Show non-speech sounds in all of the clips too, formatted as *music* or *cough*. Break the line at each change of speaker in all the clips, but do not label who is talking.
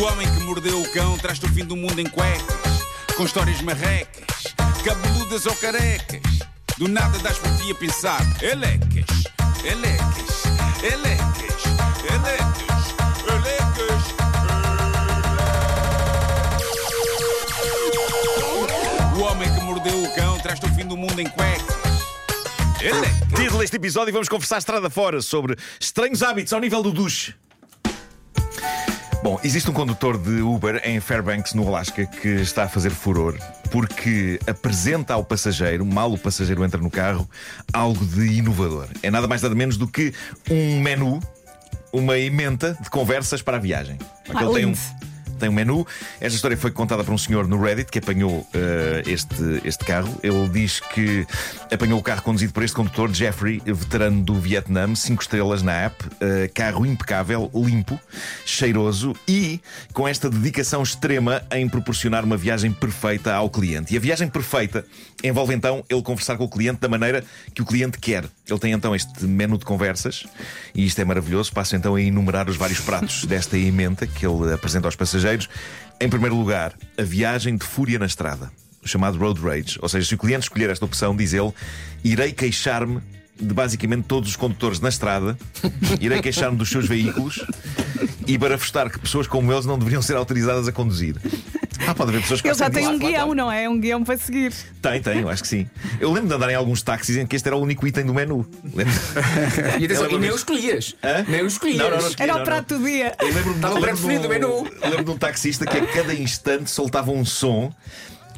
O homem que mordeu o cão traz-te o fim do mundo em cuecas, com histórias marrecas, cabeludas ou carecas. Do nada das por ti a pensar, elecas, elecas, elecas, elecas, elecas. O homem que mordeu o cão traz-te o fim do mundo em cuecas. Elecas.
Título deste episódio, vamos conversar estrada fora sobre estranhos hábitos ao nível do duche. Bom, existe um condutor de Uber em Fairbanks, no Alasca, que está a fazer furor porque apresenta ao passageiro, mal o passageiro entra no carro, algo de inovador. É nada mais nada menos do que um menu, uma emenda de conversas para a viagem.
Ah,
Ele tem um. Tem um menu. Esta história foi contada por um senhor no Reddit que apanhou eh, este, este carro. Ele diz que apanhou o carro conduzido por este condutor, Jeffrey, veterano do Vietnã, 5 estrelas na app, eh, carro impecável, limpo, cheiroso e com esta dedicação extrema em proporcionar uma viagem perfeita ao cliente. E a viagem perfeita envolve então ele conversar com o cliente da maneira que o cliente quer. Ele tem então este menu de conversas e isto é maravilhoso. Passo então a enumerar os vários pratos *laughs* desta emenda que ele apresenta aos passageiros. Em primeiro lugar, a viagem de fúria na estrada, o chamado road rage. Ou seja, se o cliente escolher esta opção, diz ele, irei queixar-me de basicamente todos os condutores na estrada, *laughs* irei queixar-me dos seus veículos e barafustar que pessoas como eles não deveriam ser autorizadas a conduzir. Ah, pode haver pessoas que
Ele já tem um guião, não é? Um guião para seguir.
Tem, tem, eu acho que sim. Eu lembro de andar em alguns táxis em que este era o único item do menu. Lembro- *laughs*
E, atenção, e nem o escolhias.
Hã?
Nem o escolhias.
Não, não, não escolhi.
Era
não,
o prato do dia.
Eu lembro-me
Estava
lembro
pré-definido
de um-
o menu.
Lembro de um taxista que a cada instante soltava um som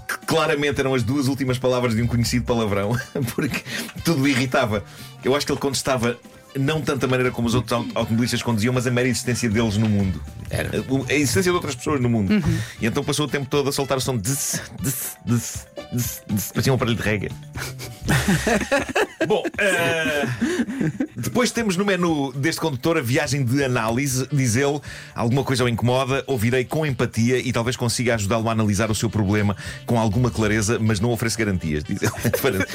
que claramente eram as duas últimas palavras de um conhecido palavrão, *laughs* porque tudo o irritava. Eu acho que ele contestava não tanto a maneira como os outros aut- automobilistas conduziam, mas a mera existência deles no mundo.
Era.
A, existência de outras pessoas no mundo. E então passou o tempo todo a soltar o som de. Parecia um aparelho de reggae. *laughs* Bom, eh, depois temos no menu deste condutor a viagem de análise. Diz ele, alguma coisa o incomoda, ouvirei com empatia e talvez consiga ajudá-lo a analisar o seu problema com alguma clareza, mas não ofereço garantias. Diz ele.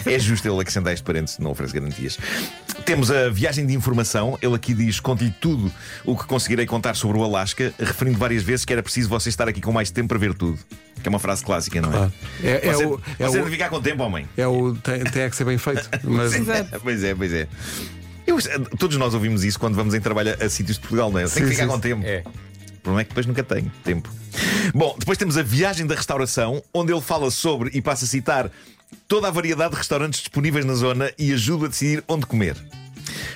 *laughs* É justo ele acrescentar este parênteses, não ofereço garantias. Temos a viagem de informação. Ele aqui diz: conte-lhe tudo o que conseguirei contar sobre o Alasca, referindo várias vezes que era preciso você estar aqui com mais tempo para ver tudo. Que é uma frase clássica, não é?
Claro. É- é
você
o- é
você
o-
ficar com tempo, homem.
É o. Tem, tem que ser bem feito. Mas. *laughs*
Pois é, pois é. Eu- todos nós ouvimos isso quando vamos em trabalho a, a sítios de Portugal, não é? Tem que
Sim,
ficar
sim,
com
sim.
tempo.
É.
O problema é que depois nunca tenho tempo. Bom, depois temos a viagem da restauração, onde ele fala sobre, e passa a citar, toda a variedade de restaurantes disponíveis na zona e ajuda a decidir onde comer.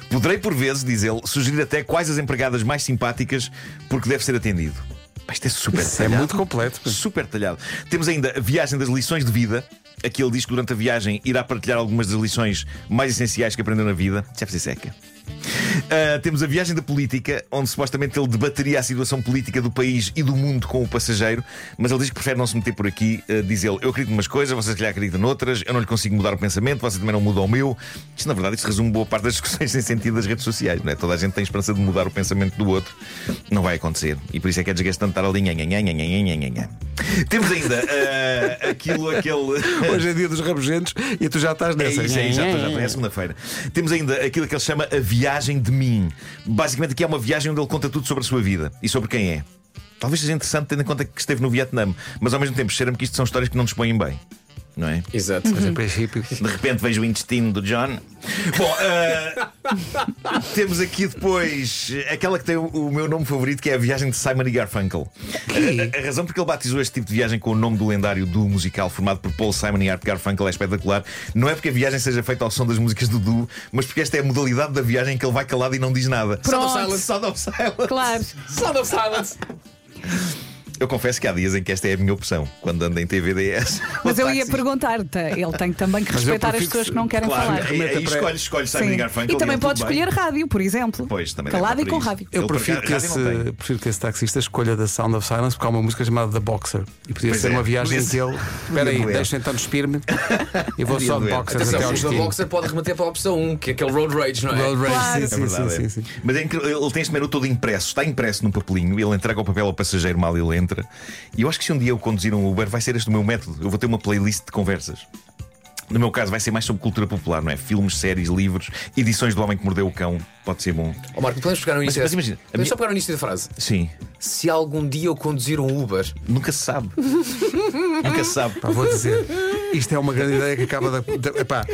Poderei, por vezes, diz ele, sugerir até quais as empregadas mais simpáticas porque deve ser atendido. Isto é super
Isso é
detalhado.
muito completo.
Super detalhado. Temos ainda a viagem das lições de vida. Aqui ele diz que durante a viagem irá partilhar algumas das lições mais essenciais que aprendeu na vida. Deve ser seca. Ah, temos a viagem da política, onde supostamente ele debateria a situação política do país e do mundo com o passageiro, mas ele diz que prefere não se meter por aqui. Ah, diz ele: Eu acredito numas coisas, vocês calhar acreditam noutras, eu não lhe consigo mudar o pensamento, vocês também não mudam o meu. Isto, na verdade, isto resume boa parte das *laughs* discussões sem sentido das redes sociais, não é? Toda a gente tem esperança de mudar o pensamento do outro. Não vai acontecer. E por isso é que é desgastante estar ali. Temos ainda aquilo, aquele. *laughs*
Hoje é dia dos rabugentos e tu já estás
É
nessa.
isso, é isso, já estou, já estou, é segunda-feira. Temos ainda aquilo que ele chama a viagem de mim. Basicamente, aqui é uma viagem onde ele conta tudo sobre a sua vida e sobre quem é. Talvez seja interessante, tendo em conta que esteve no Vietnã, mas ao mesmo tempo, cheira-me que isto são histórias que não dispõem bem. Não é?
Exato.
Mas em princípio.
De repente vejo o intestino do John. *laughs* Bom, ah, temos aqui depois aquela que tem o, o meu nome favorito, que é a viagem de Simon e Garfunkel. A, a- razão porque ele batizou este tipo de viagem com o nome do lendário duo musical formado por Paul Simon e Art Garfunkel é espetacular. Não é porque a viagem seja feita ao som das músicas do duo, mas porque esta é a modalidade da viagem em que ele vai calado e não diz nada.
Pronto.
Sound of silence.
Sound of silence.
Claro.
Sound of silence.
Eu confesso que há dias em que esta é a minha opção, quando ando em TVDS. *laughs*
Mas eu ia
táxis.
perguntar-te, ele tem também que
Mas
respeitar as pessoas
que-
não querem
Claro,
falar.
aí, aí escolhe, escolhe Simon
Sim.
e Garfunkel.
E também pode
bem.
escolher rádio, por exemplo.
Pois, também
Calado e com rádio.
Eu prefiro que, esse, prefiro que esse taxista escolha da Sound of Silence porque há uma música chamada The Boxer. E podia
Pois
ser
é.
uma viagem em que ele. *laughs* Espera aí, deixa então despir-me e vou só de
doer.
boxers
Atenção,
até ao
o. Boxer pode remeter para a opção 1, que é aquele Road Rage, não é?
Road Rage, sim,
É
sim,
verdade,
sim,
é.
sim, sim.
Mas é incrível, ele tem este menu todo impresso, está impresso num papelinho, ele entrega o papel ao passageiro mal ele entra. E eu acho que se um dia eu conduzir um Uber, vai ser este o meu método. Eu vou ter uma playlist de conversas. No meu caso, vai ser mais sobre cultura popular, não é? Filmes, séries, livros, edições do Homem que Mordeu o Cão. Pode ser bom.
Ó Marco, podemos pegar no início.
mas imagina, a
Podemos
minha-
só pegar no início da frase.
Sim.
se algum dia eu conduzir um Uber.
Nunca se sabe. *laughs* Nunca se sabe.
Pá, vou dizer, isto é uma grande ideia que acaba de. de epá,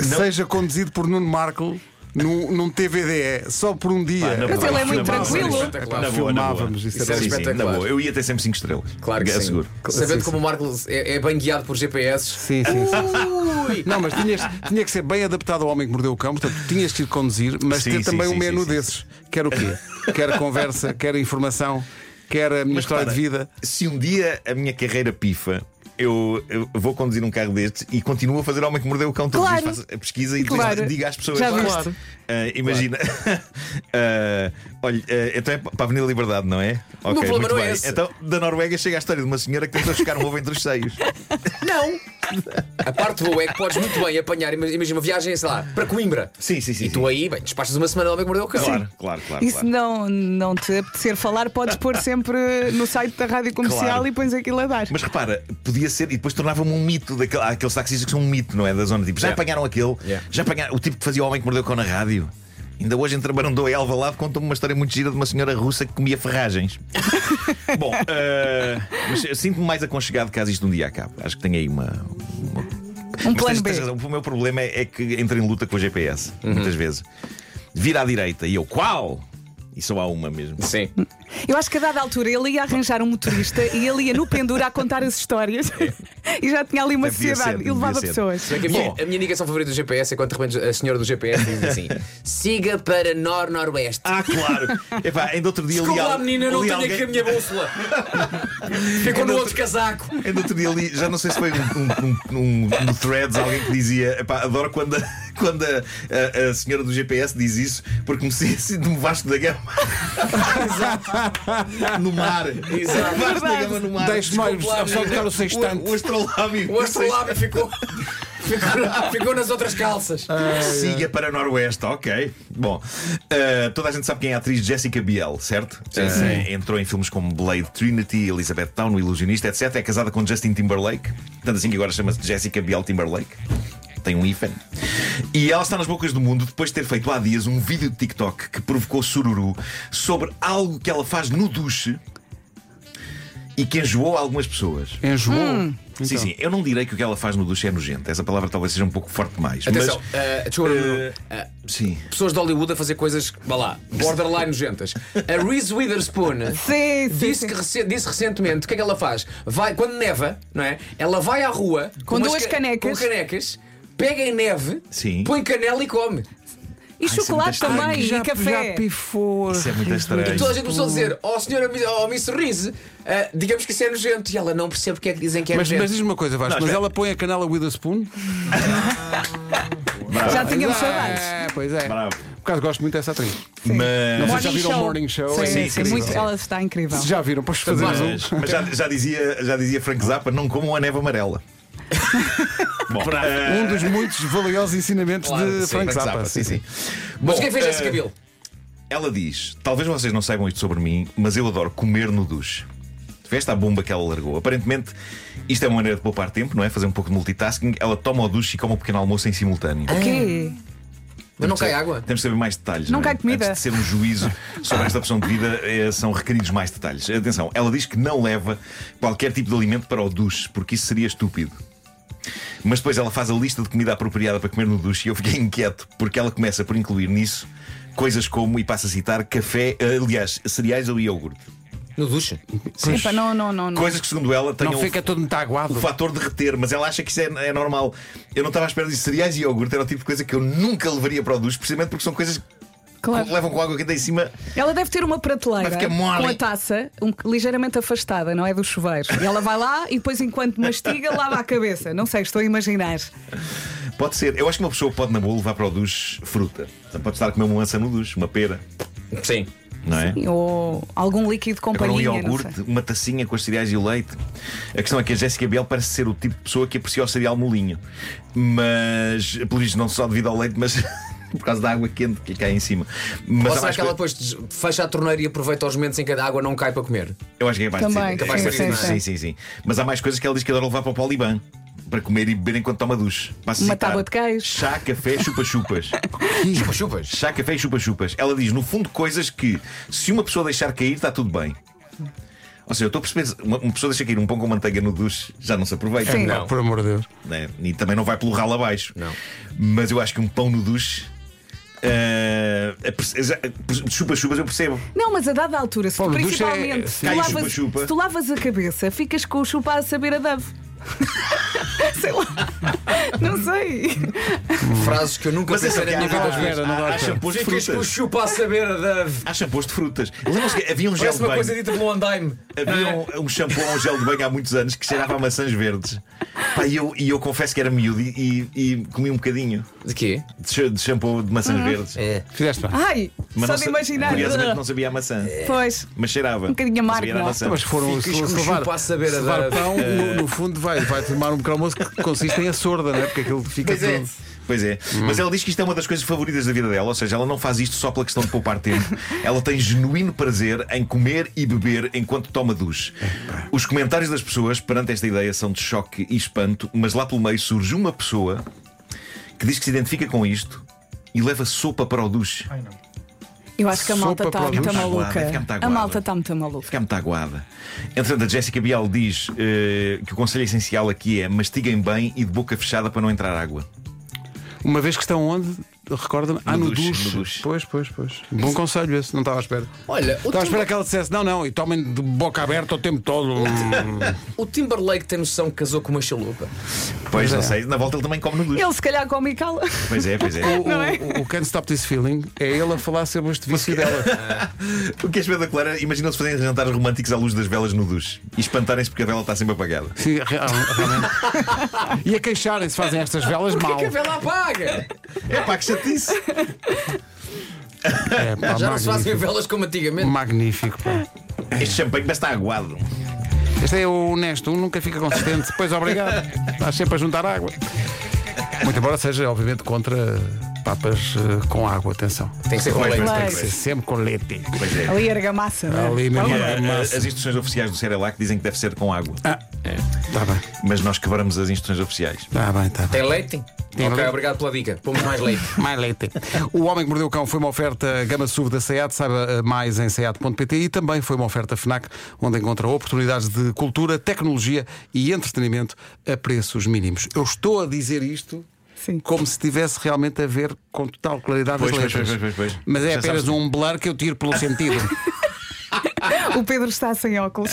seja conduzido por Nuno Marco num, num TVDE, só por um dia.
Pá, na
Mas
boa,
ele é muito
na boa.
tranquilo.
Espetacular.
Na boa, na boa.
Filmávamos, isso era
Sim, sim,
espetacular.
na boa. Eu ia ter sempre 5 estrelas.
Claro que sim.
Asseguro.
Sabendo
Sim,
como o Marco é, é bem guiado por GPS.
Sim, sim, sim. Não, mas tinhas, tinha que ser bem adaptado ao homem que mordeu o cão, portanto, tinhas que ir conduzir, mas
Sim,
ter
sim,
também
sim,
um menu
sim, sim.
desses. Quer o quê? Quer a conversa, quer a informação, quer a minha
Mas
história
repara,
de vida.
Se um dia a minha carreira pifa. Eu, eu vou conduzir um carro destes e continuo a fazer homem que mordeu o cão todos os
Claro.
dias. Faço a pesquisa e depois
Claro.
digo às pessoas:
Já
"Olha,
viste.
ah, imagina, *laughs* ah, olha, ah, então é para a Avenida Liberdade, não é? Ok,
problema
muito
não é esse.
Então, da Noruega chega a história de uma senhora que tentou chocar um ovo entre os seios. *laughs*
Não! A parte boa é que podes muito bem apanhar, imagina uma viagem, sei lá, para Coimbra.
Sim, sim, sim.
E tu aí, bem, despachas uma semana de homem que mordeu o cão.
Claro, claro, claro.
E se
claro.
não, não te apetecer falar, podes pôr sempre no site da rádio comercial
Claro.
e pões aquilo a dar.
Mas repara, podia ser, e depois tornava-me um mito daquele, há aqueles taxistas que são um mito, não é? Da zona tipo, já
Yeah.
apanharam aquele,
Yeah.
já apanharam o tipo que fazia o homem que mordeu cão na rádio. Ainda hoje entre Barandou e Alvalade conta-me uma história muito gira de uma senhora russa que comia ferragens. *laughs* Bom, mas sinto-me mais aconchegado caso isto um dia acabe. Acho que tenho aí uma. uma-
Um
Mas
plano
tens-
B.
tens. O meu problema é, é que entro em luta com o GPS, muitas vezes. Vira à direita e eu, qual? E só há uma mesmo.
Sim.
Eu acho que a dada altura ele ia arranjar um motorista e ele ia no pendura a contar as histórias *laughs* e já tinha ali uma
Devia
sociedade
ser,
e levava
ser.
pessoas.
A, minha,
Bom.
a minha indicação favorita do GPS é quando de repente a senhora do GPS diz assim: siga para Nor-Noroeste.
Ah, claro! Epá, ainda outro dia li
Desculpa lá,
al-
menina, não
li
tenho
alguém-
aqui a minha bússola. *laughs* Ficou no outro casaco.
Ainda outro dia li, já não sei se foi um, um, um, no Threads alguém que dizia: epá, adoro quando, a, *laughs* quando a, a- a senhora do GPS diz isso, porque me sinto um Vasco da Gama no mar.
Exato.
Vasco da Gama no mar.
Deixe-me
lá,
só tocar o sextante.
O, o astrolábio.
O astrolábio ficou, *laughs* ficou, ficou nas outras calças.
Siga para Noroeste, ok. Bom, eh, toda a gente sabe quem é a atriz Jessica Biel, certo? Eh, Entrou em filmes como Blade Trinity, Elizabeth Town, O Ilusionista, etc. É casada com Justin Timberlake, tanto assim que agora chama-se Jessica Biel Timberlake. Tem um hífen. E ela está nas bocas do mundo depois de ter feito há dias um vídeo de TikTok que provocou sururu sobre algo que ela faz no duche e que enjoou algumas pessoas.
Enjoou.
Hum.
Então.
Sim, sim, eu não direi que o que ela faz no duche é nojento. Essa palavra talvez seja um pouco forte demais.
Atenção,
mas,
eh, desculpa,
eh,
eh,
sim.
pessoas de Hollywood a fazer coisas, vá lá, borderline nojentas. A Reese Witherspoon *laughs*
Sim, sim,
disse,
sim.
que rece- disse recentemente o que é que ela faz? Vai, quando neva, não é? Ela vai à rua
Com
umas
duas
ca-
canecas.
Com canecas, pega em neve,
Sim.
põe canela e come.
E
isso é
chocolate também,
já,
e café.
já pifou.
Isso é muito estranho.
E toda a gente começou a dizer, oh senhora oh, Miss Reese, eh, digamos que isso é nojento. E ela não percebe porque é que dizem que é
Mas,
nojento.
mas diz-me uma coisa, Vasco,
Não,
mas ela põe a canela Witherspoon? *laughs*
Já tínhamos saudades.
É, pois é.
Bravo.
Por acaso gosto muito dessa atriz.
Mas,
Não sei se já viram o Morning Show.
Sim,
É
sim,
incrível.
muito, ela está incrível.
Se já viram, podes fazer
mas,
um.
mas já, já dizia, já dizia Frank Zappa: não comam a neve amarela. *laughs* Bom, eh,
Um dos muitos valiosos ensinamentos
Claro,
de
sim,
Frank Zappa.
sim, sim.
Mas
Bom,
quem fez
eh,
Jessica Biel?
Ela diz: Talvez vocês não saibam isto sobre mim, mas eu adoro comer no duche. Veste a bomba que ela largou. Aparentemente, isto é uma maneira de poupar tempo, não é? Fazer um pouco de multitasking. Ela toma o duche e come um pequeno almoço em simultâneo.
O quê?
Mas não cai água?
Temos de saber mais detalhes.
Não
é?
cai comida.
Antes de ser um juízo sobre esta opção de vida, eh, são requeridos mais detalhes. Atenção, ela diz que não leva qualquer tipo de alimento para o duche, porque isso seria estúpido. Mas depois ela faz a lista de comida apropriada para comer no duche e eu fiquei inquieto, porque ela começa por incluir nisso coisas como, e passo a citar, café, eh, aliás, cereais ou iogurte.
No duche?
Epa, não, não, não. não.
Coisas que, segundo ela,
Não
tenham
fica todo muito
o fator de reter, mas ela acha que isso é, é normal. Eu não estava à espera disso. Cereais e iogurte era o tipo de coisa que eu nunca levaria para o duche, precisamente porque são coisas que
Claro.
levam com água quente em cima.
Ela deve ter uma prateleira com a taça um, ligeiramente afastada, não é? Do chuveiro. E ela vai lá e depois, enquanto mastiga, lava a cabeça. Não sei, estou a imaginar.
Pode ser. Eu acho que uma pessoa pode na boa levar para o duche fruta. Portanto, pode estar a comer uma maçã no duche, uma pera,
Sim.
não é?
Ou algum líquido com
Agora um iogurte, uma tacinha com os cereais e o leite. A questão é que a Jéssica Biel parece ser o tipo de pessoa que aprecia o cereal molinho. Mas, pelo visto, não só devido ao leite, mas por causa da água quente que cai em cima. Mas
Ou será
mais
que ela depois fecha a torneira e aproveita os momentos em que a água não cai para comer?
Eu acho que é capaz de
Também,
ser.
capaz de
sim,
ser
sim,
isso,
sim,
não é?
sim, sim. Mas há mais coisas que ela diz que adora levar para o Poliban. Para comer e beber enquanto toma duche. Passo
Uma
citar.
tábua de queijo.
Chá, café, chupa-chupas. *laughs*
Chupa chupas.
Chá, café e chupa-chupas. Ela diz, no fundo, coisas que, se uma pessoa deixar cair, está tudo bem. Ou seja, eu estou a perceber, uma, uma pessoa deixa cair um pão com manteiga no duche, já não se aproveita.
Sim.
Não.
Por amor de Deus.
né? E também não vai pelo ralo abaixo.
Não.
Mas eu acho que um pão no duche. Eh, é perce- já- Chupa-chupas eu percebo.
Não, mas a dada altura, se
Pô,
tu
é-
principalmente se, tu
Cai
lavas,
chupa-chupa.
se tu lavas a cabeça, ficas com o chupa a saber a dove. *laughs* sei lá. Não sei.
Frases que eu nunca
Mas é
pensei
só
na minha
há-
vida.
espera, não
há shampoos de
Ficas com o
frutas.
chupa a saber a Dove.
Há shampoos de frutas. Lembram-se que havia um gel
Parece
de
uma
banho.
coisa dita pelo andaime.
Havia um, um shampoo ou um gel de banho há muitos anos que cheirava a maçãs verdes. Pá, e, eu, e eu confesso que era miúdo e, e- e comi um bocadinho
De quê?
de, de shampoo de maçãs verdes.
É.
Fizeste bem.
Ai,
Mas
só
não
de
sa-
imaginar.
Curiosamente não sabia a maçã.
Pois.
Mas cheirava.
Um bocadinho
Não
amargo,
sabia era a
não?
maçã.
Mas foram
Ficas
se
com o
levar,
chupa a saber
se
a
levar
dar.
pão, no, no fundo vai, vai tomar um pequeno almoço que consiste em a sorda, não é? Porque aquilo fica
Pois é.
tudo.
Pois é. Mas ela diz que isto é uma das coisas favoritas da vida dela, ou seja, ela não faz isto só pela questão de poupar tempo. *laughs* Ela tem genuíno prazer em comer e beber enquanto toma duche. Os comentários das pessoas perante esta ideia são de choque e espanto, mas lá pelo meio surge uma pessoa que diz que se identifica com isto e leva sopa para o duche.
Eu acho que a malta está
para
muito maluca. A malta está muito maluca.
Fica muito aguada. Entretanto, a Jéssica Bial diz eh, que o conselho essencial aqui é mastiguem bem e de boca fechada para não entrar água.
Uma vez que estão onde? Recorda-me. Ah, no
duche,
duche.
no duche.
Pois, pois, pois. Bom conselho esse, não estava à espera.
Olha, o,
Estava à espera
Timber-
que ela dissesse: não, não, e tomem de boca aberta o tempo todo. *laughs*
O Timberlake tem noção que casou com uma chalupa.
Pois, não
é.
sei, na volta ele também come no duche.
Ele se calhar come e cala.
Pois é, pois é.
O,
Não é?
o, o Can't Stop This Feeling é ele a falar sobre este vício dela. *laughs*
O que é espetacular é imaginam-se fazerem jantares românticos à luz das velas no duche e espantarem-se porque a vela está sempre apagada.
Sim, real- realmente. E a queixarem-se fazem estas velas mal.
que a vela apaga?
É pá, que chatice!
É, pá,
Já não se fazem
magnífico.
velas como antigamente.
Magnífico, pá.
Este champanhe parece estar aguado.
Este é o honesto, um nunca fica consistente. Pois obrigado. Estás sempre a juntar água. Muito embora seja, obviamente, contra papas eh, com água, atenção.
Tem que ser com leite.
Tem que ser sempre com leite.
Pois é.
Ali argamassa, não é?
Ali mesmo.
E,
a
eh,
massa.
as instruções oficiais do Cerelac dizem que deve ser com água.
Ah, está bem,
Mas nós quebramos as instruções oficiais.
está bem, está bem.
Tem leite?
Tem
ok,
leite.
obrigado pela dica. Pomos mais leite. *laughs*
Mais leite. O Homem que Mordeu o Cão foi uma oferta gama SUV da SEAT, saiba eh, mais em seat.pt e também foi uma oferta FNAC, onde encontra oportunidades de cultura, tecnologia e entretenimento a preços mínimos. Eu estou a dizer isto
Sim.
como se tivesse realmente a ver com total claridade
Pois,
as letras.
pois, pois, pois.
Mas é
Já
apenas
sabes.
um blur que eu tiro pelo sentido. *laughs*
O Pedro está sem óculos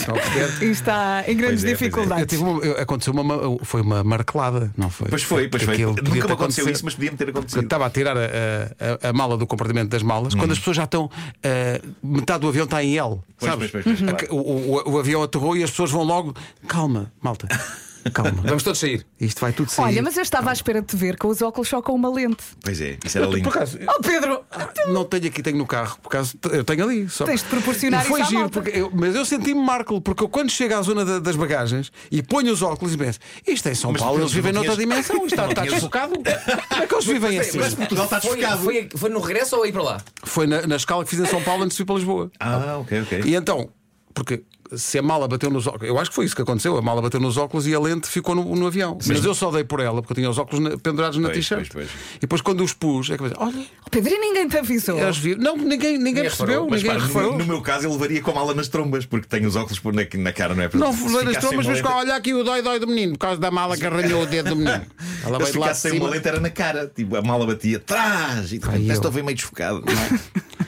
e está em grandes
é, é.
Eu
dificuldades.
tive uma- eu- aconteceu uma, foi uma martelada, não foi?
Pois foi, pois foi.
Podia
Nunca
ter
me aconteceu
acontecido.
isso, mas podia-me ter
Eu
acontecido.
estava a tirar a, a- a mala do compartimento das malas, quando as pessoas já estão. eh, metade do avião está em L.
Pois,
sabes?
pois, pois, claro.
o, o- o avião aterrou e as pessoas vão logo. Calma, malta. Calma.
Vamos todos sair.
Isto vai tudo sair.
Olha, mas eu estava à espera de te ver com os óculos só com uma lente.
Pois é, isso era lindo.
Por acaso,
Oh, Pedro!
não tenho aqui, tenho no carro. Por acaso, eu tenho ali. Só.
Tens de proporcionar
E foi
isso à
giro,
malta.
porque eu- mas eu senti-me Marco, porque eu quando chego à zona da- das bagagens e ponho os óculos e penso, isto é em São
Mas
Paulo,
tu
eles
não
vivem noutra
tinhas-
dimensão, *laughs* isto está, está desfocado. Como é que eles vivem assim?
Mas Portugal está
Foi,
desfocado.
foi, foi no regresso ou aí para lá?
Foi na, na escala que fiz em São Paulo antes de ir para Lisboa.
Ah, ok, ok.
E então, porque se a mala bateu nos óculos, eu acho que foi isso que aconteceu, a mala bateu nos óculos e a lente ficou no, no avião. Mas eu só dei por ela, porque eu tinha os óculos na- pendurados na t-shirt. E depois quando os pus, é que eu pensei, olha,
Oh, Pedro, e ninguém te avisou.
eles viram. Não, ninguém, ninguém percebeu,
Mas
ninguém
pá,
reparou.
no, no meu caso, ele levaria com a mala nas trombas, porque tem os óculos por na, na cara, não é?
Não,
Se
das
ficasse
trombas, mas
lente-
olha aqui o dói-dói do menino, por causa da mala que arranhou o dedo do menino. Ela
Eu
veio
se
lá de
ficasse sem uma lente era na cara, tipo, a mala batia atrás e de repente
eu.
estou meio desfocado. não é? *laughs*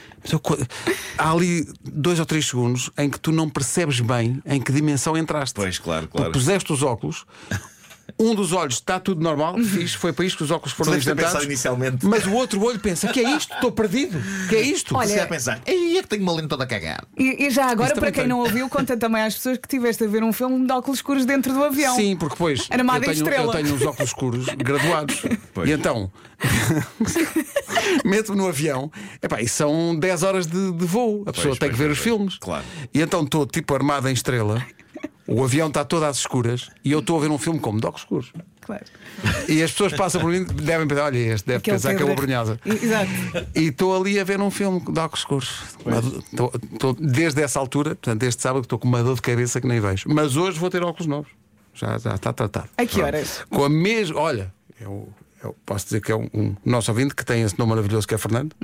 Há ali dois ou três segundos em que tu não percebes bem em que dimensão entraste.
Pois, claro,
Porque
claro.
puseste os óculos, um dos olhos está tudo normal, fixe, foi para isto que os óculos foram inventados.
inicialmente.
Mas o outro olho pensa: que é isto? Estou perdido. Que é isto?
Olha,
Você vai pensar, ei, é que tenho uma lente toda cagada.
E, e já agora,
Isso
para quem
tem.
não ouviu, conta também às pessoas que tiveste a ver um filme de óculos escuros dentro do avião.
Sim, porque depois
Armado
eu
em
tenho,
estrela.
eu tenho uns óculos escuros *laughs* graduados.
Pois.
E então *laughs* meto-me no avião epá, e são 10 horas de, de voo. A pessoa
Pois,
tem
pois,
que ver
pois,
os
pois.
filmes.
Claro.
E então estou tipo armado em estrela. O avião está todo às escuras e eu estou a ver um filme como de óculos escuros.
Claro.
E as pessoas passam por mim devem pensar: olha, este deve
Aquele
pensar que é uma brunhosa.
Exato.
E estou ali a ver um filme de óculos escuros. Tô- tô- desde essa altura, portanto, este sábado, estou com uma dor de cabeça que nem vejo. Mas hoje vou ter óculos novos. Já, já está tratado.
A que horas?
Com a mesma. Olha, é o, Eu posso dizer que é um, um nosso ouvinte que tem esse nome maravilhoso que é Fernando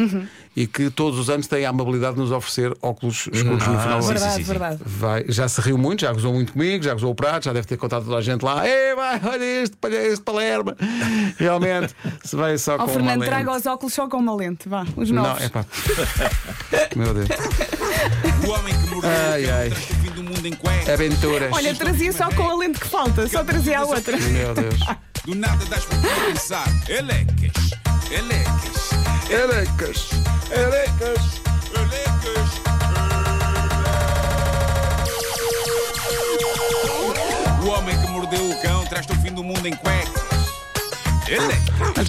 e que todos os anos tem a amabilidade de nos oferecer óculos escuros no
Ah,
final do
sim,
ano.
verdade,
sim, sim.
verdade.
Vai, já se riu muito, já gozou muito comigo, já gozou o prato, já deve ter contado toda a gente lá. Ei, vai, olha este, este Palermo. *laughs* Realmente, se vai só
Ó
com uma
Fernando,
lente.
traga os óculos só com uma lente. Vá, os
Não,
novos.
é pá. Meu Deus.
O homem que mordeu
Ai, ai.
o fim do mundo em cuecas.
Aventuras.
Olha, trazia só com a lente que falta, só trazia a outra.
Meu Deus. *laughs*
Do nada das por pensar. Elecas, elecas,
Erecas. Erecas.
elecas. O homem que mordeu o cão traz-te o fim do mundo em cuecas. Elecas.